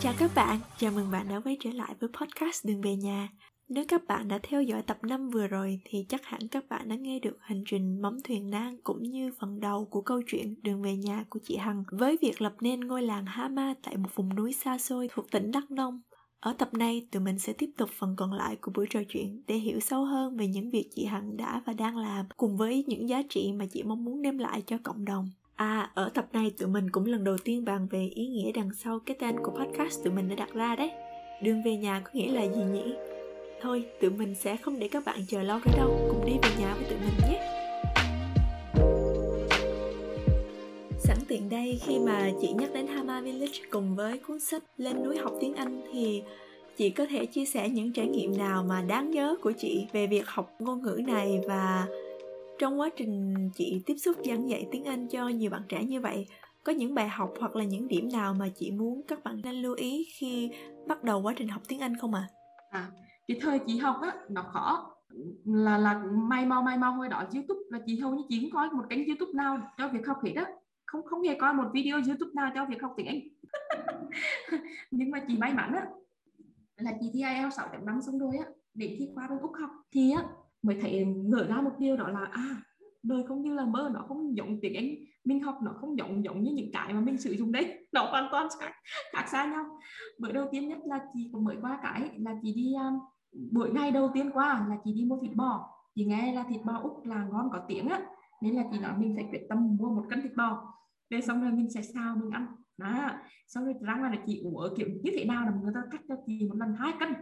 Chào các bạn, chào mừng bạn đã quay trở lại với podcast Đường về nhà. Nếu các bạn đã theo dõi tập 5 vừa rồi thì chắc hẳn các bạn đã nghe được hành trình mắm thuyền nan cũng như phần đầu của câu chuyện Đường về nhà của chị Hằng với việc lập nên ngôi làng Hama tại một vùng núi xa xôi thuộc tỉnh Đắk Nông. Ở tập này, tụi mình sẽ tiếp tục phần còn lại của buổi trò chuyện để hiểu sâu hơn về những việc chị Hằng đã và đang làm cùng với những giá trị mà chị mong muốn đem lại cho cộng đồng. À, ở tập này tụi mình cũng lần đầu tiên bàn về ý nghĩa đằng sau cái tên của podcast tụi mình đã đặt ra đấy. Đường về nhà có nghĩa là gì nhỉ? Thôi, tụi mình sẽ không để các bạn chờ lâu nữa đâu, cùng đi về nhà với tụi mình nhé. Sẵn tiện đây khi mà chị nhắc đến Hama Village cùng với cuốn sách Lên núi học tiếng Anh thì chị có thể chia sẻ những trải nghiệm nào mà đáng nhớ của chị về việc học ngôn ngữ này và trong quá trình chị tiếp xúc giảng dạy tiếng Anh cho nhiều bạn trẻ như vậy có những bài học hoặc là những điểm nào mà chị muốn các bạn nên lưu ý khi bắt đầu quá trình học tiếng Anh không ạ? À? à cái thời chị học á nó khó. Là là may mau may mau hồi đó YouTube là chị hầu như chỉ cũng có một kênh YouTube nào cho việc học hết á. Không không hề có một video YouTube nào cho việc học tiếng Anh. Nhưng mà chị may mắn á là chị thi IELTS 6.5 xong rồi á để thi qua bên Úc học thì á mới thấy ngỡ ra một điều đó là à đời không như là mơ nó không giống tiếng Anh. Mình học nó không giống giống như những cái mà mình sử dụng đấy. Nó hoàn toàn khác, khác xa nhau. Bữa đầu tiên nhất là chị cũng mới qua cái là chị đi um, buổi ngày đầu tiên qua là chị đi mua thịt bò. Chị nghe là thịt bò úc là ngon có tiếng á. Nên là chị nói mình phải quyết tâm mua một cân thịt bò. Về xong rồi mình sẽ xào mình ăn. Đó. Xong rồi ra ngoài là chị ủa kiểu như thế nào là người ta cắt cho chị một lần hai cân.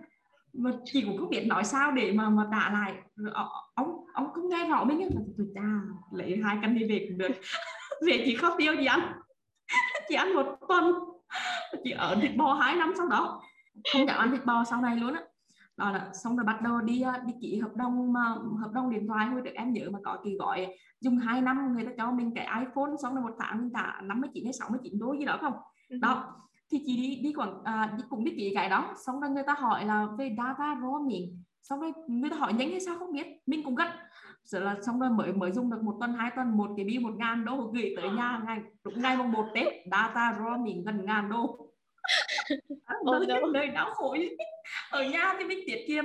Mà chị cũng không biết nói sao để mà mà trả lại. Rồi, ờ, ông ông không nghe rõ mình là tôi cha lấy hai cân đi về cũng được. Về chị không tiêu gì ăn. Chị ăn một tuần. Chị ở thịt bò hai năm sau đó. Không dám ăn thịt bò sau này luôn á đó. Là xong rồi bắt đầu đi đi ký hợp đồng mà hợp đồng điện thoại. Hồi được em nhớ mà có kỳ gọi dùng 2 năm người ta cho mình cái iPhone xong rồi một tháng mình trả 59 hay 69 đô gì đó không? Ừ. đó. Thì chị đi đi quảng à, đi cũng đi ký cái đó. Xong rồi người ta hỏi là về data roaming xong rồi người ta hỏi nhanh hay sao không biết. Mình cũng gắt. Rồi là xong rồi mới mới dùng được một tuần hai tuần một cái bill một ngàn đô gửi tới nhà ngày đúng ngày mùng một tết data roaming gần ngàn đô. Oh, no. đời đau khổ ở nhà thì mình tiết kiệm.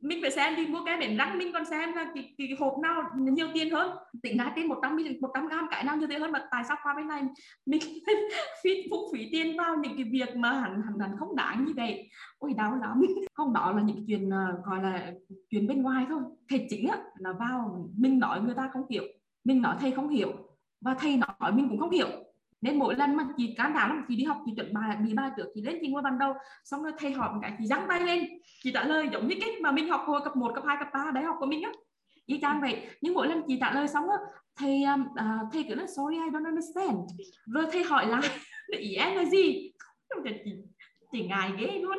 Mình phải xem đi mua cái bánh răng mình còn xem là cái, cái hộp nào nhiều tiền hơn. Tính ra trên 100 một trăm gram cái nào nhiều tiền hơn mà tại sao qua bên này? Mình phí phúc phí tiền vào những cái việc mà hẳn hẳn hẳn không đáng như vậy. Ôi đau lắm. Không đó là những chuyện ờ, gọi là chuyện bên ngoài thôi. Thầy chính á là vào mình nói người ta không hiểu. Mình nói thầy không hiểu và thầy nói mình cũng không hiểu nên mỗi lần mà chị cán đảo lắm chị đi học chị chuẩn bài bị bài trước chị lên chị ngồi ban đầu xong rồi thầy hỏi một cái chị giăng tay lên chị trả lời giống như cách mà mình học hồi cấp 1, cấp 2, cấp 3 đại học của mình á. Y chang vậy. Nhưng mỗi lần chị trả lời xong á thầy uh, thầy cứ nói sorry I don't understand. Rồi thầy hỏi lại ý em là gì? Chị, chị ngài ghê luôn.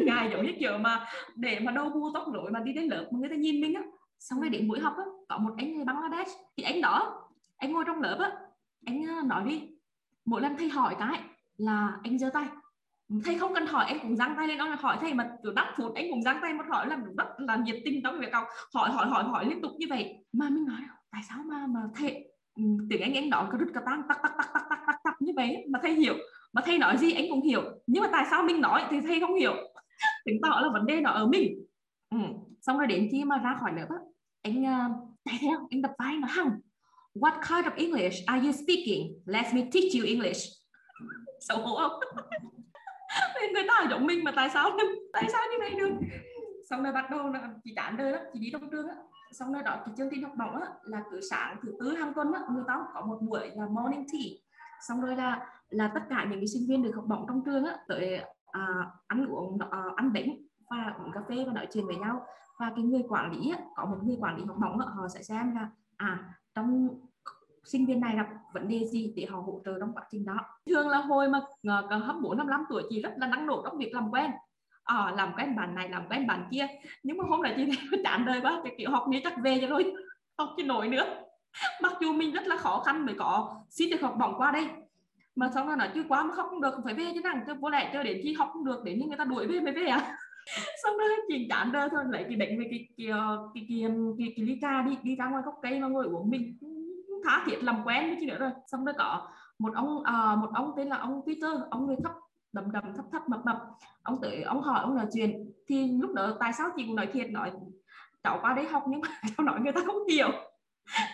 Ngài giống như kiểu mà để mà đâu bu tóc rối mà đi đến lớp mà người ta nhìn mình á. Xong rồi đến buổi học á có một anh người Bangladesh thì anh đó anh ngồi trong lớp á anh ờ, nói đi. Mỗi lần thầy hỏi cái là anh giơ tay. Thầy không cần hỏi anh cũng giang tay lên. Ông hỏi thầy mà kiểu đắt phút anh cũng giang tay một hỏi là rất là nhiệt tình trong việc học. Hỏi hỏi hỏi hỏi liên tục như vậy. Mà mình nói tại sao mà mà thầy ừ, tiếng anh anh nói cứ rút cả tăng tắc tắc tắc tắc tắc tắc tắc như vậy? Mà thầy hiểu. Mà thầy nói gì anh cũng hiểu. Nhưng mà tại sao mình nói thì thầy không hiểu. Chứng tỏ là vấn đề nó ở mình. Ừ. xong rồi đến khi mà ra khỏi lớp á anh uh, theo anh đập vai nó hằng What kind of English are you speaking? Let me teach you English. Xấu hổ không? người ta giống mình mà tại sao tại sao như vậy được? Xong rồi bắt đầu là chị tán đời đó, chị đi trong trường á. Xong rồi đó cái chương trình học bổng á là cứ sáng thứ tư hàng tuần á, người ta có một buổi là morning tea. Xong rồi là là tất cả những cái sinh viên được học bổng trong trường á tới à, ăn uống à, ăn bánh và uống cà phê và nói chuyện với nhau và cái người quản lý á, có một người quản lý học bổng họ sẽ xem là à trong sinh viên này gặp vấn đề gì để họ hỗ trợ trong quá trình đó. Thường là hồi mà ờ, còn hấp bốn năm tuổi chị rất là năng nổ trong việc làm quen. À, làm quen bạn này làm quen bạn kia. Nhưng mà hôm nay chị thấy chán đời quá cái kiểu học như chắc về cho thôi học chứ nổi nữa. Mặc dù mình rất là khó khăn mới có xin được học bổng qua đây mà xong rồi nói chưa quá mà học không được phải về chứ nào chứ bố lẽ chơi đến khi học không được đến khi người ta đuổi về mới về à. Xong rồi chị chán đời thôi lại cái định về cái cái ờ, cái cái, cái, cái, cái ly trà đi đi ra ngoài gốc cây mà ngồi uống mình tha thiết làm quen với chị nữa rồi. Xong rồi có một ông à, một ông tên là ông Peter ông người thấp đầm đầm thấp thấp mập mập. Ông tới ông hỏi ông nói chuyện. Thì lúc đó tại sao chị cũng nói thiệt nói cháu qua đây học nhưng mà cháu nói người ta không hiểu.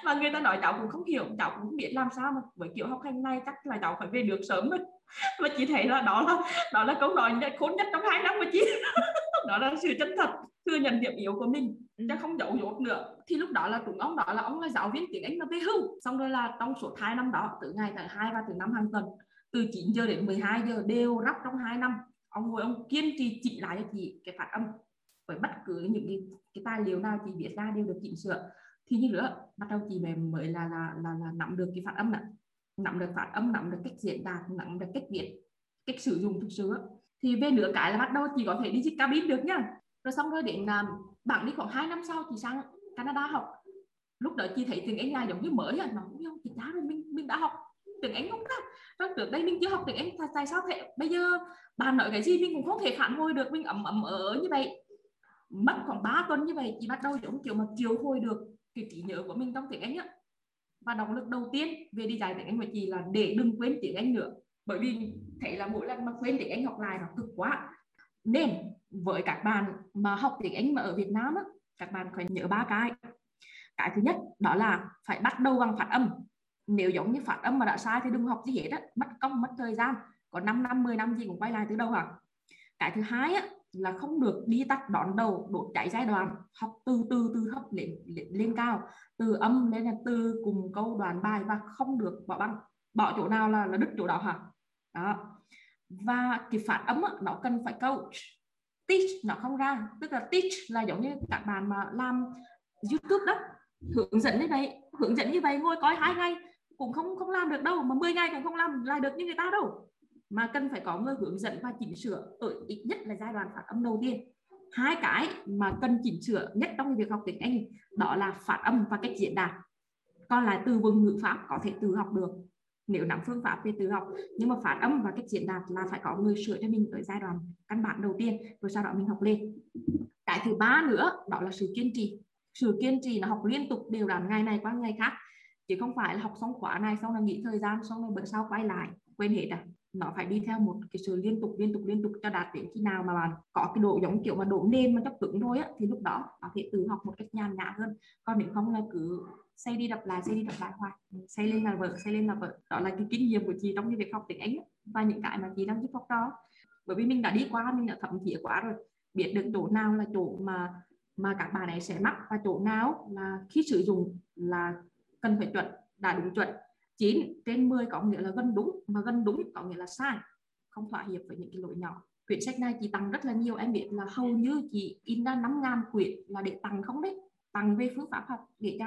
Mà người ta nói cháu cũng không hiểu cháu cũng không biết làm sao mà. Với kiểu học hành này chắc là cháu phải về được sớm rồi. mà chị thấy là đó là đó là câu nói khốn nhất trong hai năm của chị. Đó là sự chân thật thừa nhận điểm yếu của mình ừ. chứ không giấu dốt nữa. Thì lúc đó là chúng ông đó là ông là giáo viên tiếng Anh mà về hưu. Xong rồi là trong suốt hai năm đó từ ngày tháng hai và từ năm hàng tuần từ 9 giờ đến 12 giờ đều rắp trong hai năm. Ông ngồi ông kiên trì chỉ lại cho chị cái phát âm với bất cứ những cái, cái tài liệu nào chị viết ra đều được chỉnh sửa. Thì như nữa bắt đầu chị mới mới là là là, là nắm được cái phát âm này nắm được phát âm nắm được cách diễn đạt nắm được cách viết cách sử dụng thực sự thì về nửa cái là bắt đầu chị có thể đi dịch cabin được nhá rồi xong rồi đến làm bạn đi khoảng 2 năm sau thì sang Canada học. Lúc đó chị thấy tiếng Anh là giống như mới à. Nó cũng không chị đã rồi mình mình đã học tiếng Anh không ta? Rồi trước đây mình chưa học tiếng Anh tại, tại sao thế? Bây giờ bà nói cái gì mình cũng không thể phản hồi được mình ẩm ẩm ở như vậy. Mất khoảng 3 tuần như vậy chị bắt đầu giống kiểu mà chiều hồi được cái trí nhớ của mình trong tiếng Anh á và động lực đầu tiên về đi dạy tiếng Anh của chị là để đừng quên tiếng Anh nữa. Bởi vì thấy là mỗi lần mà quên tiếng Anh học lại nó cực quá. Nên với các bạn mà học tiếng Anh mà ở Việt Nam á, các bạn phải nhớ ba cái. Cái thứ nhất đó là phải bắt đầu bằng phát âm. Nếu giống như phát âm mà đã sai thì đừng học gì hết á mất công mất thời gian. Có 5 năm 10 năm gì cũng quay lại từ đầu hả? Cái thứ hai á là không được đi tắt đón đầu đốt cháy giai đoạn học từ từ từ thấp lên, lên lên cao từ âm lên là từ cùng câu đoàn bài và không được bỏ băng. Bỏ chỗ nào là là đứt chỗ đó hả? Đó. Và cái phát âm nó cần phải coach teach nó không ra. Tức là teach là giống như các bạn mà làm youtube đó. Hướng dẫn như vậy hướng dẫn như vậy ngồi coi hai ngày cũng không không làm được đâu mà 10 ngày cũng không làm lại được như người ta đâu mà cần phải có người hướng dẫn và chỉnh sửa ở ít nhất là giai đoạn phát âm đầu tiên. Hai cái mà cần chỉnh sửa nhất trong việc học tiếng Anh, đó là phát âm và cách diễn đạt. Còn lại từ vựng ngữ pháp có thể tự học được. Nếu nắm phương pháp thì tự học. Nhưng mà phát âm và cách diễn đạt là phải có người sửa cho mình ở giai đoạn căn bản đầu tiên, rồi sau đó mình học lên cái thứ ba nữa, đó là sự kiên trì. Sự kiên trì là học liên tục đều đặn ngày này qua ngày khác. Chứ không phải là học xong khóa này, xong là nghỉ thời gian, xong rồi bữa sau quay lại, quên hết à nó phải đi theo một cái sự liên tục liên tục liên tục cho đạt đến khi nào mà bạn có cái độ giống kiểu mà độ nêm mà chắc cứng thôi á, thì lúc đó có thể tự học một cách nhàn nhã hơn. Còn nếu không là cứ xây đi đập lại, xây đi đập lại hoài. Xây lên là vợ, xây lên là vợ. Đó là cái kinh nghiệm của chị trong cái việc học tiếng Anh và những cái mà chị đang giúp học đó bởi vì mình đã đi qua, mình đã thẩm thía quá rồi. Biết được chỗ nào là chỗ mà mà các bạn ấy sẽ mắc và chỗ nào là khi sử dụng là cần phải chuẩn, đã đúng chuẩn. 9 trên 10 có nghĩa là gần đúng, mà gần đúng có nghĩa là sai, không thỏa hiệp với những cái lỗi nhỏ. Quyển sách này chị tặng rất là nhiều, em biết là hầu như chị in ra 5 ngàn quyển là để tặng không đấy, tặng về phương pháp học để cho,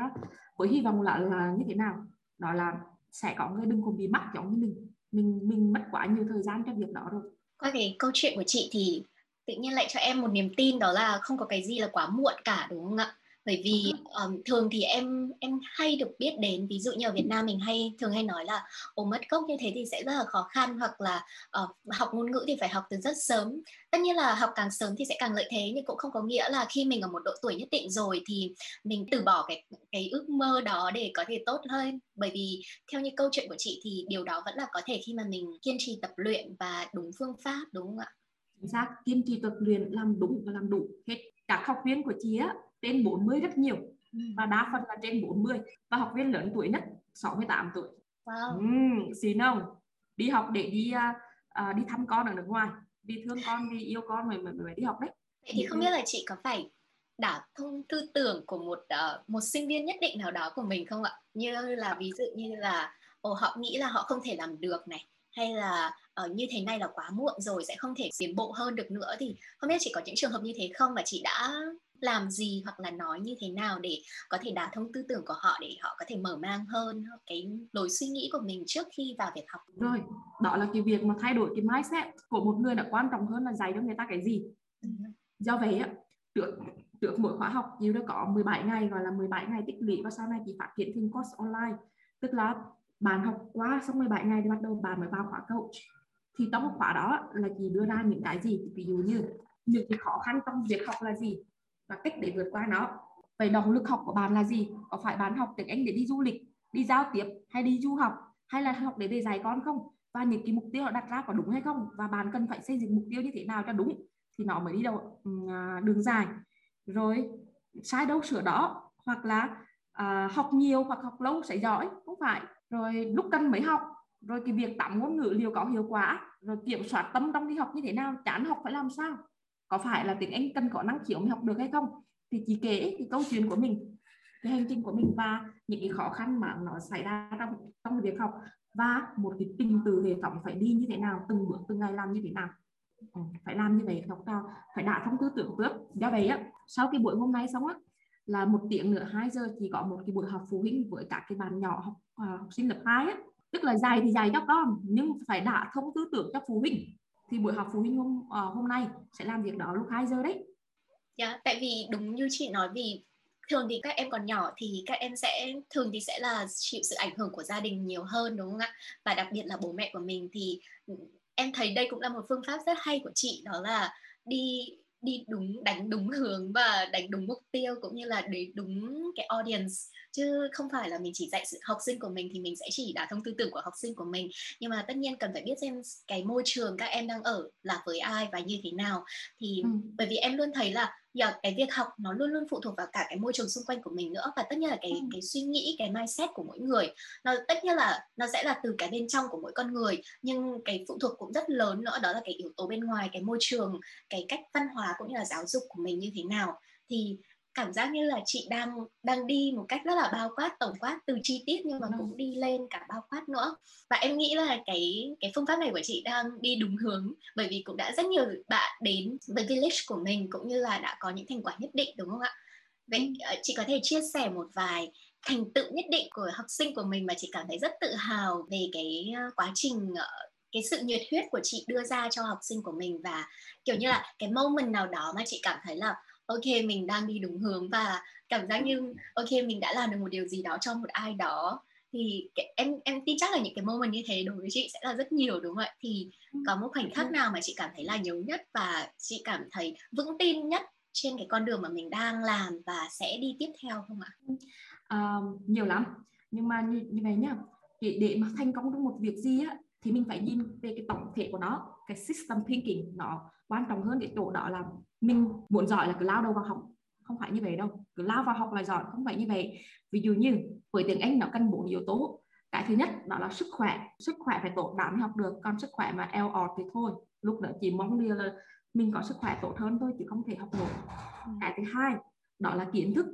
với hy vọng là là như thế nào? Đó là sẽ có người đừng cùng bị mắc giống như mình mình mình mất quá nhiều thời gian cho việc đó rồi. Coi cái câu chuyện của chị thì tự nhiên lại cho em một niềm tin, đó là không có cái gì là quá muộn cả, đúng không ạ? Bởi vì um, thường thì em em hay được biết đến ví dụ như ở Việt Nam mình hay thường hay nói là ồ mất gốc như thế thì sẽ rất là khó khăn hoặc là uh, học ngôn ngữ thì phải học từ rất sớm. Tất nhiên là học càng sớm thì sẽ càng lợi thế nhưng cũng không có nghĩa là khi mình ở một độ tuổi nhất định rồi thì mình từ bỏ cái cái ước mơ đó để có thể tốt hơn. Bởi vì theo như câu chuyện của chị thì điều đó vẫn là có thể khi mà mình kiên trì tập luyện và đúng phương pháp đúng không ạ? Chính xác kiên trì tập luyện làm đúng và làm đủ hết. Các học viên của chị á trên 40 rất nhiều. Ừ. và đa phần là trên 40 và học viên lớn tuổi nhất 68 tuổi. Wow. uhm, xin không? Đi học để đi uh, đi thăm con ở nước ngoài. Vì thương con vì yêu con mới mới đi học đấy. Vậy thì không biết là chị có phải đả thông tư tưởng của một uh, một sinh viên nhất định nào đó của mình không ạ? Như là ví dụ như là ồ họ nghĩ là họ không thể làm được này hay là uh, như thế này là quá muộn rồi sẽ không thể tiến bộ hơn được nữa thì không biết chị có những trường hợp như thế không và chị đã làm gì hoặc là nói như thế nào để có thể đả thông tư tưởng của họ để họ có thể mở mang hơn cái lối suy nghĩ của mình trước khi vào việc học? Rồi đó là cái việc mà thay đổi cái mindset của một người là quan trọng hơn là dạy cho người ta cái gì. Ừ. do vậy á trước trước mỗi khóa học chị đã có 17 ngày gọi là 17 ngày tích lũy và sau này chị phát triển thành course online. Tức là bạn học qua xong 17 ngày thì bắt đầu bạn mới vào khóa coach thì trong khóa đó là chị đưa ra những cái gì? Ví dụ như những cái khó khăn trong việc học là gì? Và cách để vượt qua nó. Vậy động lực học của bạn là gì? Có phải bạn học tiếng Anh để đi du lịch đi giao tiếp hay đi du học hay là học để về dạy con không? Và những cái mục tiêu họ đặt ra có đúng hay không? Và bạn cần phải xây dựng mục tiêu như thế nào cho đúng? Thì nó mới đi đâu à, đường dài. Rồi sai đâu sửa đó? Hoặc là à, học nhiều hoặc học lâu sẽ giỏi? Không phải. Rồi lúc cần mới học? Rồi cái việc tạm ngôn ngữ liệu có hiệu quả? Rồi kiểm soát tâm trong khi học như thế nào? Chán học phải làm sao? Có phải là tiếng Anh cần có năng khiếu mới học được hay không? Thì chị kể cái câu chuyện của mình cái hành trình của mình và những cái khó khăn mà nó xảy ra trong trong việc học và một cái trình tự hệ thống phải đi như thế nào từng bước từng ngày làm như thế nào. Ừ, phải làm như vậy học trò phải đã thông tư tưởng trước. Do vậy á sau cái buổi hôm nay xong á là một tiếng nữa 2 giờ chỉ có một cái buổi học phụ huynh với các cái bạn nhỏ học à, học sinh lớp 2 á tức là dạy thì dạy cho con nhưng phải đã thông tư tưởng cho phụ huynh thì buổi học phụ huynh hôm uh, hôm nay sẽ làm việc đó lúc 2 giờ đấy. Dạ, yeah, tại vì đúng như chị nói vì thường thì các em còn nhỏ thì các em sẽ thường thì sẽ là chịu sự ảnh hưởng của gia đình nhiều hơn đúng không ạ? Và đặc biệt là bố mẹ của mình thì ừ, em thấy đây cũng là một phương pháp rất hay của chị đó là đi đi đúng đánh đúng hướng và đánh đúng mục tiêu cũng như là để đúng cái audience chứ không phải là mình chỉ dạy sự học sinh của mình thì mình sẽ chỉ đả thông tư tưởng của học sinh của mình. Nhưng mà tất nhiên cần phải biết xem cái môi trường các em đang ở là với ai và như thế nào. Thì ừ. bởi vì em luôn thấy là giờ cái việc học nó luôn luôn phụ thuộc vào cả cái môi trường xung quanh của mình nữa. Và tất nhiên là cái ừ. cái suy nghĩ cái mindset của mỗi người nó tất nhiên là nó sẽ là từ cái bên trong của mỗi con người. Nhưng cái phụ thuộc cũng rất lớn nữa đó là cái yếu tố bên ngoài cái môi trường cái cách văn hóa cũng như là giáo dục của mình như thế nào. Thì cảm giác như là chị đang đang đi một cách rất là bao quát tổng quát từ chi tiết nhưng mà cũng đi lên cả bao quát nữa. Và em nghĩ là cái cái phương pháp này của chị đang đi đúng hướng bởi vì cũng đã rất nhiều bạn đến với village của mình cũng như là đã có những thành quả nhất định đúng không ạ? Vậy ừ. ờ, chị có thể chia sẻ một vài thành tựu nhất định của học sinh của mình mà chị cảm thấy rất tự hào về cái ờ, quá trình ờ, cái sự nhiệt huyết của chị đưa ra cho học sinh của mình và kiểu như là cái moment nào đó mà chị cảm thấy là ok mình đang đi đúng hướng và cảm giác như ok mình đã làm được một điều gì đó cho một ai đó thì cái, em em tin chắc là những cái moment như thế đối với chị sẽ là rất nhiều đúng không ạ thì ừ. có một khoảnh khắc nào mà chị cảm thấy là nhớ nhất và chị cảm thấy vững tin nhất trên cái con đường mà mình đang làm và sẽ đi tiếp theo không ạ? Uh, nhiều lắm nhưng mà như, như vậy nhá để, để mà thành công trong một việc gì á thì mình phải nhìn về cái tổng thể của nó cái system thinking nó quan trọng hơn cái chỗ đó là mình muốn giỏi là cứ lao đầu vào học không phải như vậy đâu. Cứ lao vào học là giỏi không phải như vậy. Ví dụ như với tiếng Anh nó cần bốn yếu tố. Cái thứ nhất đó là sức khỏe. Sức khỏe phải tốt đã mới học được. Còn sức khỏe mà eo ọt thì thôi. Lúc đó chỉ mong điều là mình có sức khỏe tốt hơn thôi chứ không thể học nổi. Ừ. cái thứ hai đó là kiến thức.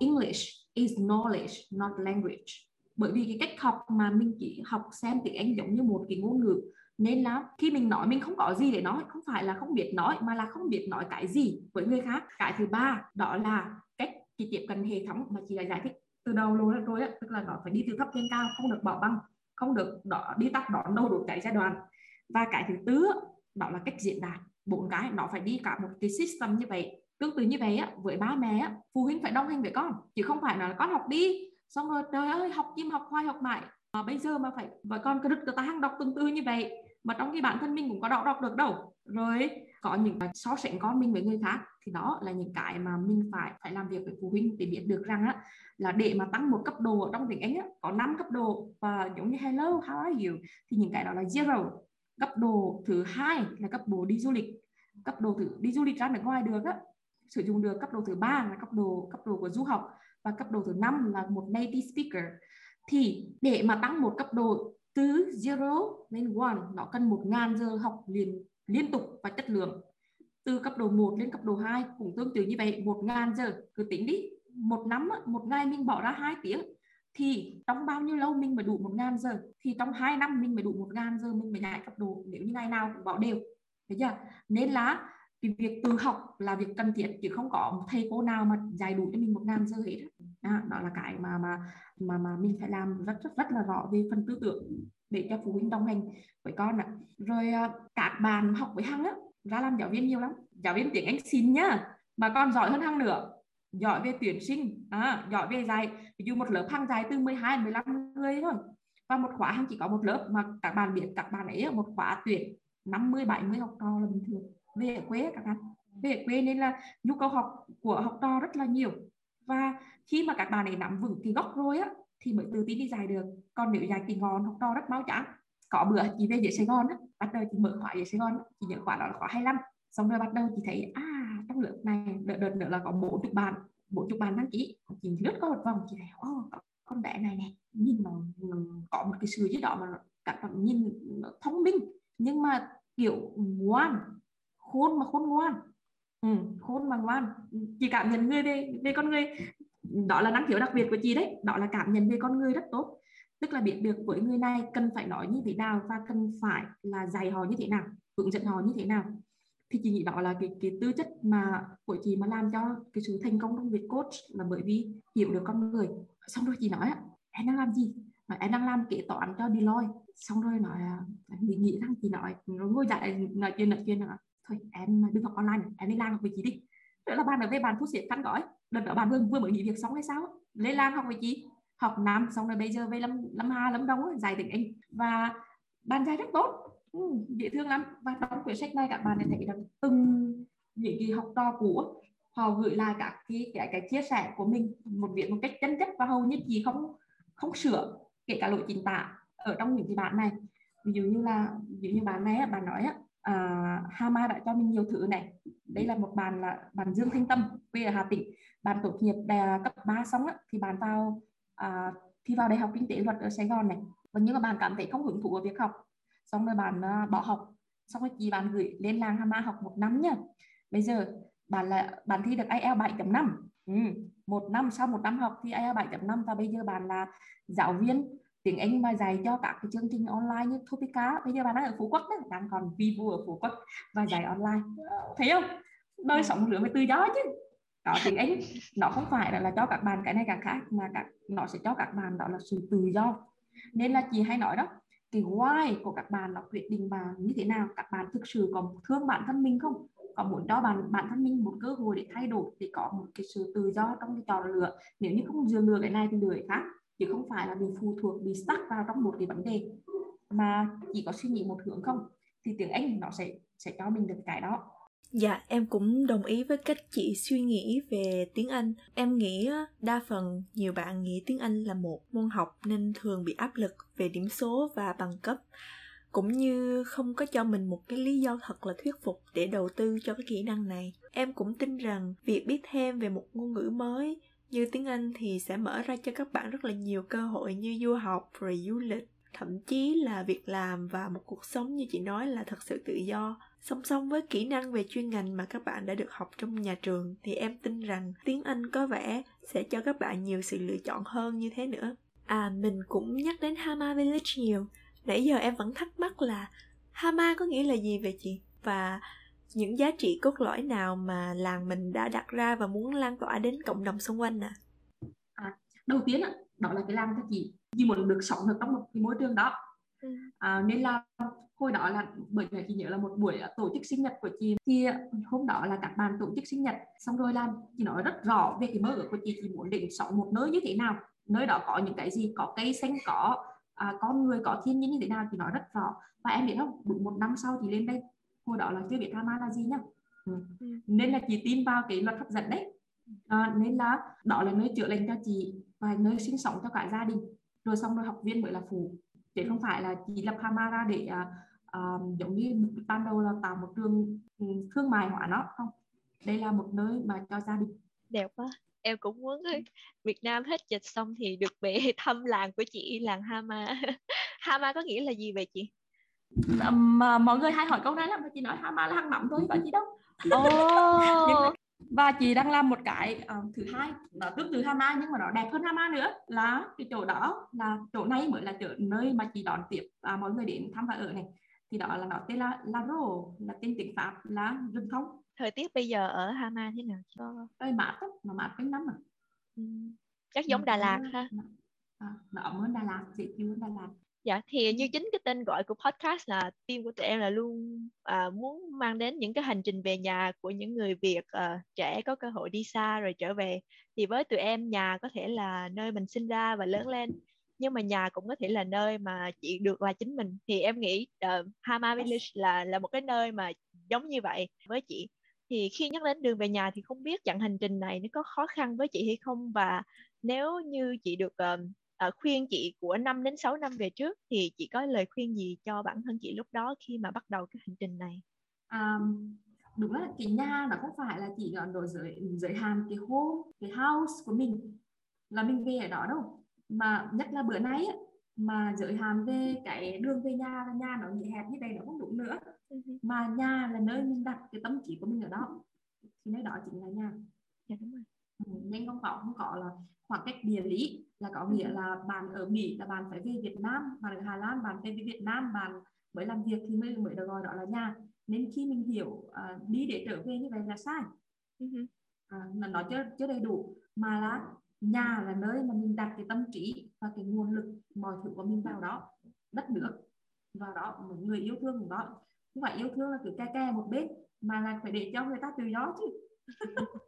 English is knowledge not language. Bởi vì cái cách học mà mình chỉ học xem tiếng Anh giống như một cái ngôn ngữ nên là khi mình nói mình không có gì để nói không phải là không biết nói mà là không biết nói cái gì với người khác. Cái thứ ba đó là cách chị tiếp cận hệ thống mà chị đã giải thích từ đầu luôn rồi á tức là nó phải đi từ thấp lên cao không được bỏ băng không được đó, đi tắt đón đâu đổ cháy giai đoạn. Và cái thứ tư đó là cách diễn đạt. Bốn cái nó phải đi cả một cái system như vậy. Tương tự như vậy á với ba mẹ á, phụ huynh phải đồng hành với con chứ không phải là con học đi. Xong rồi trời ơi học chim học khoai học mãi. Mà bây giờ mà phải và con cứ đứt cái hang đọc tương tự như vậy mà trong khi bản thân mình cũng có đọc đọc được đâu. Rồi, có những cái so sánh con mình với người khác, thì đó là những cái mà mình phải phải làm việc với phụ huynh để biết được rằng á, là để mà tăng một cấp độ ở trong tiếng Anh á, có 5 cấp độ và giống như hello, how are you? Thì những cái đó là zero. Cấp độ thứ hai là cấp độ đi du lịch. Cấp độ thứ, đi du lịch ra nước ngoài được á. Sử dụng được cấp độ thứ ba là cấp độ cấp độ của du học và cấp độ thứ năm là một native speaker. Thì để mà tăng một cấp độ từ zero lên one, nó cần một ngàn giờ học liền, liên tục và chất lượng. Từ cấp độ 1 lên cấp độ 2 cũng tương tự như vậy, một ngàn giờ. Cứ tính đi, một năm một ngày mình bỏ ra hai tiếng, thì trong bao nhiêu lâu mình mới đủ một ngàn giờ? Thì trong hai năm mình mới đủ một ngàn giờ mình mới nhảy cấp độ, nếu như ngày nào cũng bỏ đều. Thấy chưa? Nên là cái việc tự học là việc cần thiết, chứ không có thầy cô nào mà dạy đủ cho mình một ngàn giờ hết đó, đó là cái mà mà mà mà mình phải làm rất rất rất là rõ về phần tư tưởng để cho phụ huynh đồng hành với con ạ. Rồi à, các bạn học với hằng á ra làm giáo viên nhiều lắm. Giáo viên tiếng anh xin nhá mà còn giỏi hơn hằng nữa. Giỏi về tuyển sinh à, giỏi về dạy. Ví dụ một lớp hăng dài từ 12 đến 15 người thôi. Và một khóa hăng chỉ có một lớp mà các bạn biết các bạn ấy một khóa tuyển 50 70 học trò là bình thường. Về ở quê các bạn. Về ở quê nên là nhu cầu học của học trò rất là nhiều và khi mà các bạn ấy nắm vững cái gốc rồi á thì mới tự tin đi dài được. Còn nếu dài thì ngon học trò rất máu chán có bữa chị về dưới Sài Gòn á bắt đầu chị mở khóa dưới Sài Gòn chị nhớ khóa đó là khóa 25 xong rồi bắt đầu chị thấy à trong lớp này đợt đợt nữa là có bốn chục bạn bốn chục bạn đăng ký. Chị lướt có một vòng chị thấy oh, con bé này này nhìn nó có một cái sự gì đó mà các bạn nhìn nó thông minh nhưng mà kiểu ngoan khôn mà khôn ngoan ừ, khôn bằng ngoan. Chị cảm nhận người về về con người. Đó là năng khiếu đặc biệt của chị đấy. Đó là cảm nhận về con người rất tốt. Tức là biết được với người này cần phải nói như thế nào và cần phải là dạy họ như thế nào hướng dẫn họ như thế nào. Thì chị nghĩ đó là cái cái tư chất mà của chị mà làm cho cái sự thành công trong việc coach là bởi vì hiểu được con người. Xong rồi chị nói em đang làm gì? Nói, em đang làm kế toán cho Deloitte. Xong rồi nói à, nghĩ nghĩ rằng chị nói. Rồi ngồi dạy nói chuyện nói chuyện nữa thôi em đừng học online em đi làm vị chị đi. Đó là bạn ở về bàn thu xếp khăn gói đợt đó bạn vừa vừa mới nghỉ việc xong hay sao? Lấy lan học vị chị học năm xong rồi bây giờ về lâm lâm hà lâm đông dài tiếng anh. Và bạn dạy rất tốt. Ừ, dễ thương lắm. Và trong quyển sách này các bạn thấy rằng từng những cái học trò của họ gửi lại các cái cái, cái chia sẻ của mình một việc một cách chân chất và hầu như chị không không sửa kể cả lỗi chính tả ở trong những cái bản này. Ví dụ như là ví dụ như bạn này bạn nói á à, Hama đã cho mình nhiều thứ này. Đây là một bạn là bạn Dương Thanh Tâm quê ở Hà Tĩnh. Bạn tốt nghiệp đại cấp 3 xong á, thì bạn vào à, thi vào đại học kinh tế luật ở Sài Gòn này. Và nhưng mà bạn cảm thấy không hứng thú ở việc học. Xong rồi bạn à, bỏ học. Xong rồi chị bạn gửi lên làng Hama học một năm nhá bây giờ bạn là bạn thi được IELTS 7.5 ừ. một năm sau một năm học thi IELTS 7.5 và bây giờ bạn là giáo viên tiếng Anh mà dạy cho các cái chương trình online như Topica. Bây giờ bạn đang ở Phú Quốc đấy đang còn Vivo ở Phú Quốc và dạy online. Thấy không? Đời sống lửa mới tự do chứ. Có tiếng Anh nó không phải là, là cho các bạn cái này cái khác mà các nó sẽ cho các bạn đó là sự tự do. Nên là chị hay nói đó cái why của các bạn là quyết định và như thế nào? Các bạn thực sự có thương bản thân mình không? Có muốn cho bạn bản thân mình một cơ hội để thay đổi để có một cái sự tự do trong cái trò lựa. Nếu như không dường lựa cái này thì lựa cái khác chứ không phải là bị phụ thuộc bị stuck vào trong một cái vấn đề mà chỉ có suy nghĩ một hướng không thì tiếng Anh nó sẽ sẽ cho mình được cái đó Dạ, em cũng đồng ý với cách chị suy nghĩ về tiếng Anh. Em nghĩ đa phần nhiều bạn nghĩ tiếng Anh là một môn học nên thường bị áp lực về điểm số và bằng cấp cũng như không có cho mình một cái lý do thật là thuyết phục để đầu tư cho cái kỹ năng này. Em cũng tin rằng việc biết thêm về một ngôn ngữ mới như tiếng Anh thì sẽ mở ra cho các bạn rất là nhiều cơ hội như du học, rồi du lịch, thậm chí là việc làm và một cuộc sống như chị nói là thật sự tự do. Song song với kỹ năng về chuyên ngành mà các bạn đã được học trong nhà trường thì em tin rằng tiếng anh có vẻ sẽ cho các bạn nhiều sự lựa chọn hơn như thế nữa. À mình cũng nhắc đến hama village nhiều. Nãy giờ em vẫn thắc mắc là hama có nghĩa là gì vậy chị? Và những giá trị cốt lõi nào mà làng mình đã đặt ra và muốn lan tỏa đến cộng đồng xung quanh nè à, đầu tiên đó là cái làng cho chị như muốn được sống được trong một cái môi trường đó. Ừ. à, nên là hồi đó là bởi vì chị nhớ là một buổi tổ chức sinh nhật của chị thì hôm đó là các bạn tổ chức sinh nhật. Xong rồi làm chị nói rất rõ về cái mơ ước của chị chị muốn định sống một nơi như thế nào nơi đó có những cái gì có cây xanh có à, con người có thiên nhiên như thế nào chị nói rất rõ. Và em biết không đúng một năm sau chị lên đây hồi đó là chưa biết drama là gì nhá? Ừ. Ừ. nên là chị tin vào cái luật hấp dẫn đấy. À, nên là đó là nơi chữa lành cho chị và nơi sinh sống cho cả gia đình. Rồi xong rồi học viên mới là phụ. Chứ không phải là chỉ lập Hamara để uh, uh, giống như ban đầu là tạo một trường ừ, thương mại hóa nó không? Đây là một nơi mà cho gia đình. Đẹp quá. Em cũng muốn Việt Nam hết dịch xong thì được về thăm làng của chị làng Hama. Hama có nghĩa là gì vậy chị mà mọi người hay hỏi câu này lắm chị nói Hama là hăng nóng thôi có gì đâu? Oh. và chị đang làm một cái uh, thứ hai nó tương tự Hama nhưng mà nó đẹp hơn Hama nữa là cái chỗ đó là chỗ này mới là chỗ nơi mà chị đón tiếp à, mọi người đến thăm và ở này. Thì đó là nó tên là La Rô là tên tiếng Pháp là rừng thông. Thời tiết bây giờ ở Hama thế nào? Cho ơi mát lắm mà mát quanh năm à ừ. chắc giống Đà Lạt ha. À, nó ấm hơn Đà Lạt dễ chịu hơn Đà Lạt Dạ thì như chính cái tên gọi của podcast là team của tụi em là luôn à, muốn mang đến những cái hành trình về nhà của những người Việt à, trẻ có cơ hội đi xa rồi trở về. Thì với tụi em nhà có thể là nơi mình sinh ra và lớn lên nhưng mà nhà cũng có thể là nơi mà chị được là chính mình. Thì em nghĩ uh, Hama Village là là một cái nơi mà giống như vậy với chị. Thì khi nhắc đến đường về nhà thì không biết chặng hành trình này nó có khó khăn với chị hay không và nếu như chị được uh, uh, khuyên chị của 5 đến 6 năm về trước thì chị có lời khuyên gì cho bản thân chị lúc đó khi mà bắt đầu cái hành trình này? Um, đúng là cái nhà nó không phải là chỉ gọn độ giới giới hạn cái home cái house của mình là mình về ở đó đâu. Mà nhất là bữa nay mà giới hạn về cái đường về nhà là nhà nó bị hẹp như vậy nó không đúng nữa. Ừ mà nhà là nơi mình đặt cái tâm trí của mình ở đó thì nơi đó chính là nhà. Dạ đúng rồi nên không có không có là khoảng cách địa lý là có nghĩa là bạn ở Mỹ là bạn phải về Việt Nam bạn ở Hà Lan bạn về Việt Nam bạn mới làm việc thì mới mới được gọi đó là nhà. Nên khi mình hiểu uh, đi để trở về như vậy là sai. Uh, nó chưa chưa đầy đủ. Mà là nhà là nơi mà mình đặt cái tâm trí và cái nguồn lực mọi thứ của mình vào đó đất nước vào đó một người yêu thương của đó. Không phải yêu thương là cứ ke ke một bên mà là phải để cho người ta tự do chứ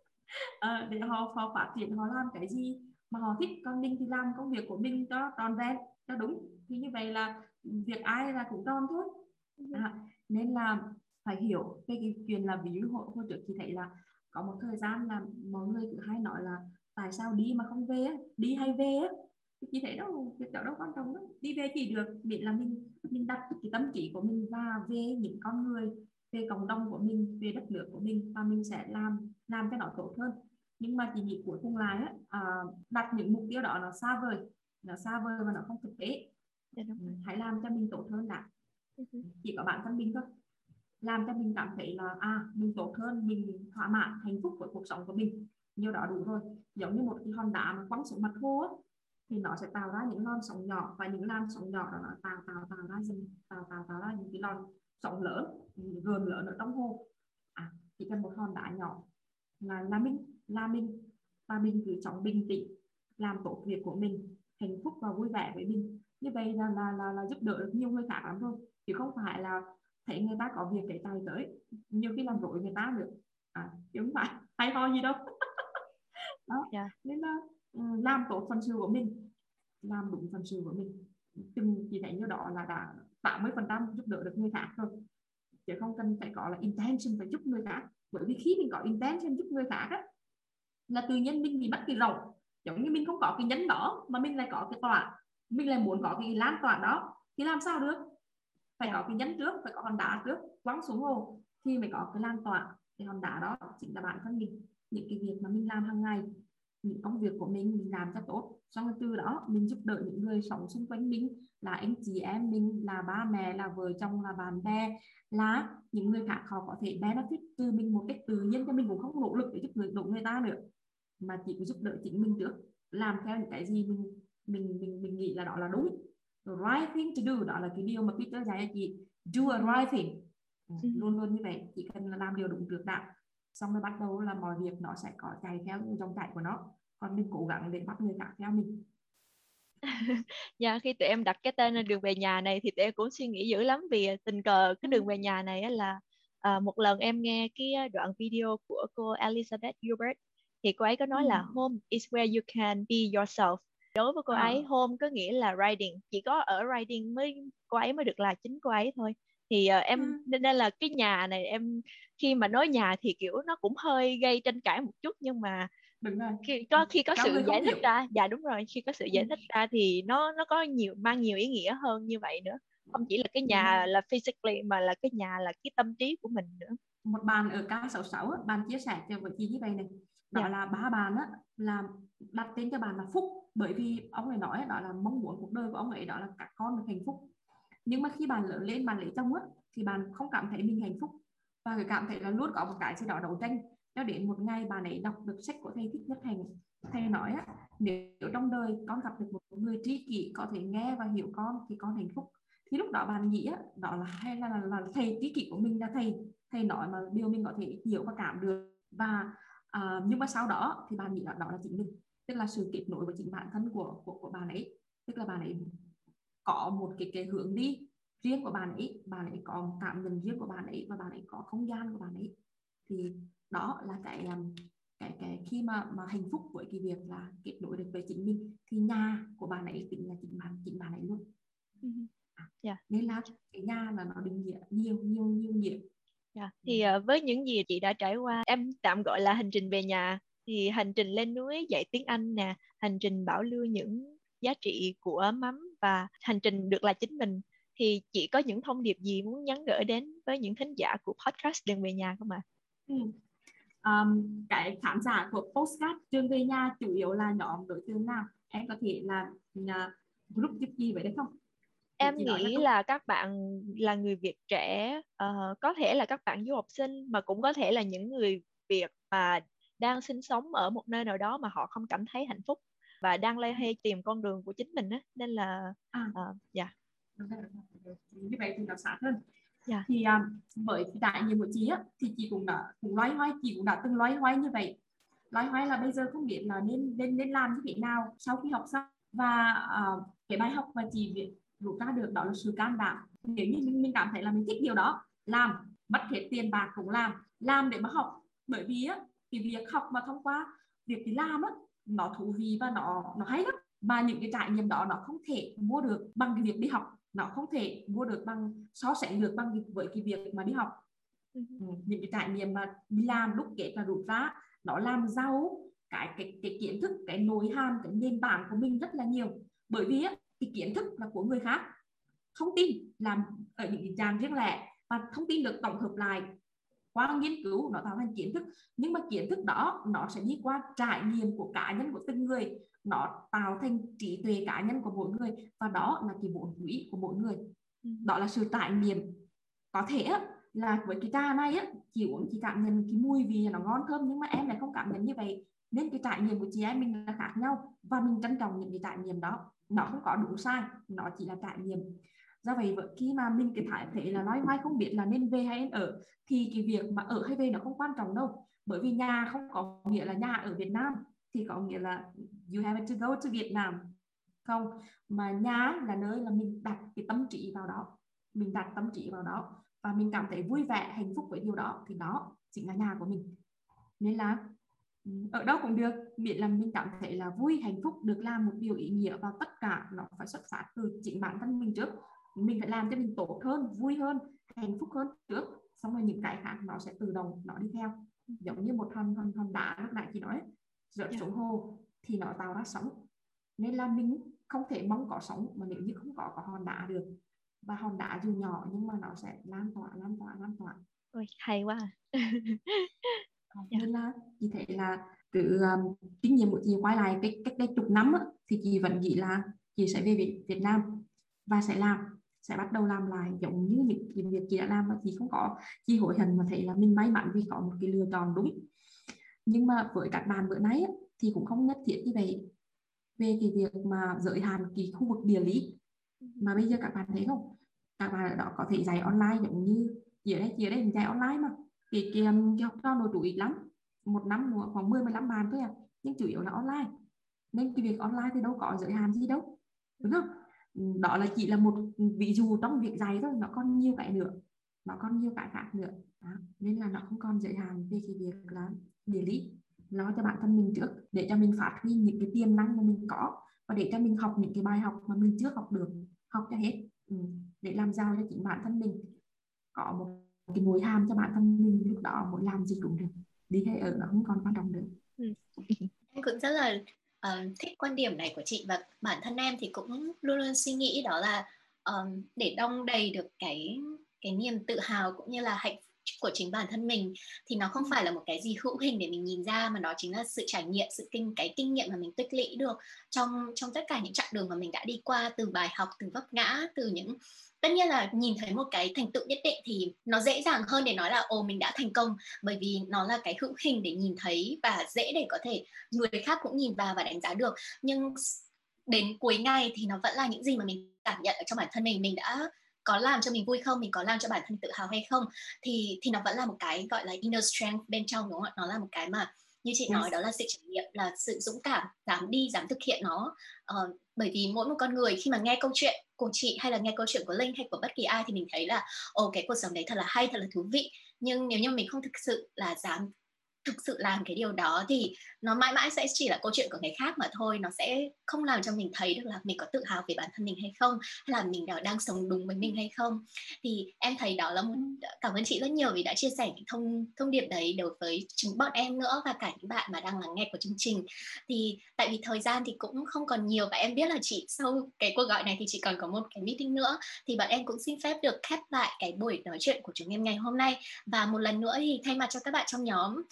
à, để họ họ phát triển họ làm cái gì mà họ thích. Còn mình thì làm công việc của mình cho tròn vẹn cho đúng. Thì như vậy là việc ai là cũng tròn thôi. À, nên là phải hiểu cái, cái chuyện là ví dụ hồi, hồi trước chị thấy là có một thời gian là mọi người cứ hay nói là tại sao đi mà không về đi hay về á? Chị thấy đâu việc đó đâu quan trọng đâu đi về chỉ được miễn là mình mình đặt cái tâm trí của mình và về những con người về cộng đồng của mình về đất nước của mình và mình sẽ làm làm cho nó tốt hơn. Nhưng mà chị nghĩ cuối cùng lại á, à, đặt những mục tiêu đó nó xa vời nó xa vời và nó không thực tế. Dạ, hãy làm cho mình tốt hơn đã. Ừ chỉ có bản thân mình thôi. Làm cho mình cảm thấy là à mình tốt hơn mình thỏa mãn hạnh phúc với cuộc sống của mình. Nhiều đó đủ rồi. Giống như một cái hòn đá mà quăng xuống mặt hồ á, thì nó sẽ tạo ra những lon sóng nhỏ và những làn sóng nhỏ đó nó tạo tạo tạo ra dần tạo tạo tạo ra những cái lon sóng lớn gồm lớn ở trong hồ. À chỉ cần một hòn đá nhỏ là là mình là mình và mình cứ sống bình tĩnh làm tốt việc của mình hạnh phúc và vui vẻ với mình. Như vậy là là là, là giúp đỡ được nhiều người khác lắm thôi. Chứ không phải là thấy người ta có việc để tài tới nhiều khi làm rối người ta được à chứ không phải hay ho gì đâu. Đó yeah. Dạ. nên là ừ, làm tốt phần sự của mình. Làm đúng phần sự của mình. Chừng chỉ thấy như đó là đã 80 phần trăm giúp đỡ được người khác thôi chứ không cần phải có là intention phải giúp người khác. Bởi vì khi mình có intention giúp người khác á, là tự nhiên mình bị mất cái rộng. Giống như mình không có cái nhấn đó, mà mình lại có cái tọa mình lại muốn có cái lan tỏa đó. Thì làm sao được? Phải có cái nhấn trước, phải có hòn đá trước. Quăng xuống hồ, thì mới có cái lan tỏa. Cái hòn đá đó chính là bản thân mình. Những cái việc mà mình làm hàng ngày, những công việc của mình mình làm cho tốt. Xong rồi từ đó mình giúp đỡ những người sống xung quanh mình là anh chị em mình là ba mẹ là vợ chồng là bạn bè là những người khác họ có thể benefit từ mình một cách tự nhiên cho mình cũng không nỗ lực để giúp người, người ta nữa. Mà chỉ giúp đỡ chính mình trước làm theo những cái gì mình mình mình mình nghĩ là đó là đúng. The right thing to do đó là cái điều mà Peter dạy cho chị. Do a right thing. Ừ, ừ. luôn luôn như vậy. Chỉ cần là làm điều đúng trước đã. Xong rồi bắt đầu là mọi việc nó sẽ có chạy theo dòng chảy của nó. Còn mình cố gắng để bắt người khác theo mình dạ khi tụi em đặt cái tên đường về nhà này thì tụi em cũng suy nghĩ dữ lắm vì tình cờ cái đường về nhà này là uh, một lần em nghe cái đoạn video của cô Elizabeth Gilbert thì cô ấy có nói ừ. là home is where you can be yourself đối với cô à. ấy home có nghĩa là riding chỉ có ở riding mới cô ấy mới được là chính cô ấy thôi thì uh, em ừ. nên, nên là cái nhà này em khi mà nói nhà thì kiểu nó cũng hơi gây tranh cãi một chút nhưng mà đúng rồi. Khi có khi có Các sự giải thích hiểu. ra dạ đúng rồi khi có sự giải thích ra thì nó nó có nhiều mang nhiều ý nghĩa hơn như vậy nữa. Không chỉ là cái nhà là physically mà là cái nhà là cái tâm trí của mình nữa. Một bạn ở K66 bạn chia sẻ cho với chị như vậy này. Đó dạ. là ba bạn á là đặt tên cho bạn là phúc. Bởi vì ông ấy nói đó là mong muốn cuộc đời của ông ấy đó là các con được hạnh phúc. Nhưng mà khi bạn lớn lên bạn lấy chồng á thì bạn không cảm thấy mình hạnh phúc. Và cảm thấy là luôn có một cái gì đó đấu tranh cho đến một ngày bạn ấy đọc được sách của thầy thích nhất thành thầy nói á nếu trong đời con gặp được một người tri kỷ có thể nghe và hiểu con thì con hạnh phúc. Thì lúc đó bạn nghĩ á, đó là hay là, là, là thầy tri kỷ của mình là thầy. Thầy nói mà điều mình có thể hiểu và cảm được. Và uh, nhưng mà sau đó thì bạn nghĩ là đó là chính mình tức là sự kết nối với chính bản thân của của của bạn ấy. Tức là bạn ấy có một cái cái hướng đi riêng của bạn ấy bạn ấy có cảm nhận riêng của bạn ấy và bạn ấy có không gian của bạn ấy. Thì đó là cái um, cái cái khi mà mà hạnh phúc với cái việc là kết nối được với chính mình thì nhà của bạn ấy chính là chính bạn chính bạn ấy luôn yeah. Ừ. Dạ. nên là cái nhà là nó định nghĩa nhiều nhiều nhiều nhiều yeah. thì uh, với những gì chị đã trải qua em tạm gọi là hành trình về nhà thì hành trình lên núi dạy tiếng Anh nè hành trình bảo lưu những giá trị của mắm và hành trình được là chính mình thì chị có những thông điệp gì muốn nhắn gửi đến với những thính giả của podcast đường về nhà không ạ? À? Ừ. Um, cái khán giả của postcard trường về nhà chủ yếu là nhóm đối tượng nào? Em có thể là uh, group giúp gì vậy đấy không? Em nghĩ là các bạn là người Việt trẻ uh, có thể là các bạn du học sinh mà cũng có thể là những người Việt mà đang sinh sống ở một nơi nào đó mà họ không cảm thấy hạnh phúc và đang lây hay tìm con đường của chính mình á nên là à. uh, yeah như vậy thì nó sát hơn yeah. Thì um, với đại nhiệm của chị á thì chị cũng đã cũng loay hoay chị cũng đã từng loay hoay như vậy. Loay hoay là bây giờ không biết là nên nên nên làm như thế nào sau khi học xong. Và uh, cái bài học mà chị rút ra được đó là sự can đảm. Nếu như mình, mình cảm thấy là mình thích điều đó làm. Mất hết tiền bạc cũng làm. Làm để mà học. Bởi vì á cái việc học mà thông qua việc đi làm á nó thú vị và nó nó hay lắm. Mà những cái trải nghiệm đó nó không thể mua được bằng cái việc đi học nó không thể mua được bằng so sánh được bằng với cái việc mà đi học ừ. ừ. những cái trải nghiệm mà đi làm đúc kết và rút ra nó làm giàu cái cái cái kiến thức cái nội hàm cái nền tảng của mình rất là nhiều bởi vì cái kiến thức là của người khác thông tin làm ở những cái trang riêng lẻ và thông tin được tổng hợp lại qua nghiên cứu nó tạo thành kiến thức. Nhưng mà kiến thức đó nó sẽ đi qua trải nghiệm của cá nhân của từng người. Nó tạo thành trí tuệ cá nhân của mỗi người. Và đó là cái vốn quý của mỗi người. Ừ. đó là sự trải nghiệm. Có thể là với cái trà này á chị uống chị cảm nhận cái mùi vị nó ngon thơm nhưng mà em lại không cảm nhận như vậy. Nên cái trải nghiệm của chị em mình là khác nhau. Và mình trân trọng những cái trải nghiệm đó. Nó không có đúng sai nó chỉ là trải nghiệm do vậy khi mà mình cái thái thể là nói hoay không biết là nên về hay nên ở, thì cái việc mà ở hay về nó không quan trọng đâu. Bởi vì nhà không có nghĩa là nhà ở Việt Nam, thì có nghĩa là you have to go to Vietnam. Không, mà nhà là nơi là mình đặt cái tâm trí vào đó. Mình đặt tâm trí vào đó và mình cảm thấy vui vẻ, hạnh phúc với điều đó, thì đó chính là nhà của mình. Nên là ừ, ở đâu cũng được. Miễn là mình cảm thấy là vui, hạnh phúc, được làm một điều ý nghĩa và tất cả nó phải xuất phát từ chính bản thân mình trước mình phải làm cho mình tốt hơn vui hơn hạnh phúc hơn trước xong rồi những cái khác nó sẽ tự động nó đi theo giống như một hòn hòn hòn đá lúc nãy chị nói rớt yeah. Dạ. xuống hồ thì nó tạo ra sóng nên là mình không thể mong có sóng mà nếu như không có có hòn đá được và hòn đá dù nhỏ nhưng mà nó sẽ lan tỏa lan tỏa lan tỏa Ôi, hay quá yeah. Ờ, dạ. nên là chị thấy là từ um, kinh nghiệm của chị quay lại cách cách đây chục năm á, thì chị vẫn nghĩ là chị sẽ về Việt Nam và sẽ làm sẽ bắt đầu làm lại giống như những cái việc chị đã làm và chị không có chị hối hận mà thấy là mình may mắn vì có một cái lựa chọn đúng. Nhưng mà với các bạn bữa nay thì cũng không nhất thiết như vậy. Về cái việc mà giới hạn cái khu vực địa lý mà bây giờ các bạn thấy không? Các bạn ở đó có thể dạy online giống như chị ở đây chị ở đây mình dạy online mà. Cái cái, um, cái học trò nội trú ít lắm một năm khoảng 10 15 bạn thôi à nhưng chủ yếu là online. Nên cái việc online thì đâu có giới hạn gì đâu đúng không? Đó là chỉ là một ví dụ trong việc dạy thôi, nó còn nhiều cái nữa, nó còn nhiều cái khác nữa đó. nên là nó không còn giới hạn về cái việc là địa lý lo cho bản thân mình trước, để cho mình phát huy những cái tiềm năng mà mình có, và để cho mình học những cái bài học mà mình chưa học được, học cho hết ừ. để làm giàu cho chính bản thân mình có một cái mối hàm cho bản thân mình lúc đó, muốn làm gì cũng được đi hay ở nó không còn quan trọng nữa ừ. em cũng rất là uh, thích quan điểm này của chị và bản thân em thì cũng luôn luôn suy nghĩ đó là um, để đong đầy được cái cái niềm tự hào cũng như là hạnh của chính bản thân mình thì nó không phải là một cái gì hữu hình để mình nhìn ra mà nó chính là sự trải nghiệm sự kinh cái kinh nghiệm mà mình tích lũy được trong trong tất cả những chặng đường mà mình đã đi qua từ bài học từ vấp ngã từ những tất nhiên là nhìn thấy một cái thành tựu nhất định thì nó dễ dàng hơn để nói là ồ mình đã thành công. Bởi vì nó là cái hữu hình để nhìn thấy và dễ để có thể người khác cũng nhìn vào và đánh giá được. Nhưng đến cuối ngày thì nó vẫn là những gì mà mình cảm nhận ở trong bản thân mình. Mình đã có làm cho mình vui không? Mình có làm cho bản thân tự hào hay không? Thì thì nó vẫn là một cái gọi là inner strength bên trong đúng không ạ? Nó là một cái mà như chị yes. nói đó là sự trải nghiệm là sự dũng cảm dám đi dám thực hiện nó. Uh, bởi vì mỗi một con người khi mà nghe câu chuyện của chị hay là nghe câu chuyện của linh hay của bất kỳ ai thì mình thấy là, ồ, cái cuộc sống đấy thật là hay, thật là thú vị. Nhưng nếu như mình không thực sự là dám thực sự làm cái điều đó thì nó mãi mãi sẽ chỉ là câu chuyện của người khác mà thôi, nó sẽ không làm cho mình thấy được là mình có tự hào về bản thân mình hay không, hay là mình đang sống đúng với mình hay không. Thì em thấy đó là một cảm ơn chị rất nhiều vì đã chia sẻ những thông thông điệp đấy đối với chúng bọn em nữa và cả những bạn mà đang lắng nghe của chương trình. Thì tại vì thời gian thì cũng không còn nhiều và em biết là chị sau cái cuộc gọi này thì chị còn có một cái meeting nữa, thì bọn em cũng xin phép được khép lại cái buổi nói chuyện của chúng em ngày hôm nay. Và một lần nữa thì thay mặt cho các bạn trong nhóm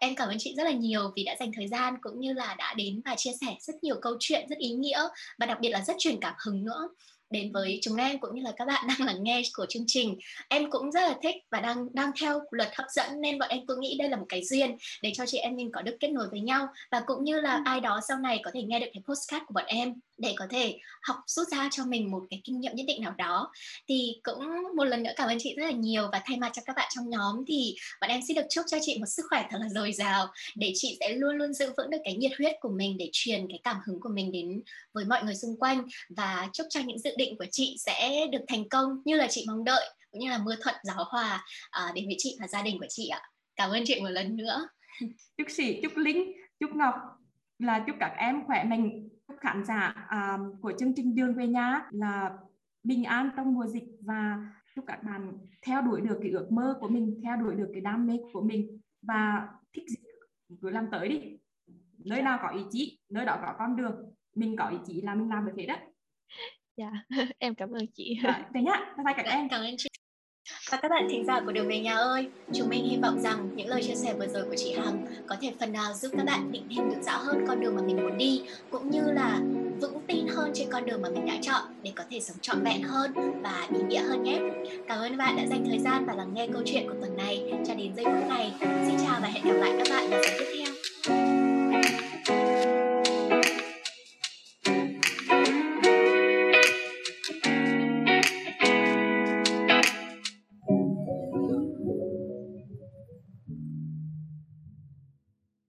em cảm ơn chị rất là nhiều vì đã dành thời gian cũng như là đã đến và chia sẻ rất nhiều câu chuyện rất ý nghĩa và đặc biệt là rất truyền cảm hứng nữa đến với chúng em cũng như là các bạn đang lắng nghe của chương trình. Em cũng rất là thích và đang đang theo luật hấp dẫn nên bọn em cũng nghĩ đây là một cái duyên để cho chị em mình có được kết nối với nhau và cũng như là ai đó sau này có thể nghe được cái postcard của bọn em để có thể học rút ra cho mình một cái kinh nghiệm nhất định nào đó. Thì cũng một lần nữa cảm ơn chị rất là nhiều và thay mặt cho các bạn trong nhóm thì bọn em xin được chúc cho chị một sức khỏe thật là dồi dào để chị sẽ luôn luôn giữ vững được cái nhiệt huyết của mình để truyền cái cảm hứng của mình đến với mọi người xung quanh. Và chúc cho những dự định của chị sẽ được thành công như là chị mong đợi cũng như là mưa thuận gió hòa à, đến với chị và gia đình của chị ạ. Cảm ơn chị một lần nữa. Chúc chị chúc linh chúc ngọc là chúc các em khỏe mạnh chúc khán giả à, của chương trình đường về nhà là bình an trong mùa dịch và chúc các bạn theo đuổi được cái ước mơ của mình theo đuổi được cái đam mê của mình và thích gì cứ làm tới đi. Nơi nào có ý chí nơi đó có con đường mình có ý chí là mình làm được hết đấy dạ em cảm ơn chị. Dạ, thế nhá bye bye các em. cảm ơn chị và các bạn thính giả của Đường Về Nhà ơi, chúng mình hy vọng rằng những lời chia sẻ vừa rồi của chị Hằng có thể phần nào giúp các bạn định hình được rõ hơn con đường mà mình muốn đi, cũng như là vững tin hơn trên con đường mà mình đã chọn để có thể sống trọn vẹn hơn và ý nghĩa hơn nhé. Cảm ơn bạn đã dành thời gian và lắng nghe câu chuyện của tuần này cho đến giây phút này. Xin chào và hẹn gặp lại các bạn ở số tiếp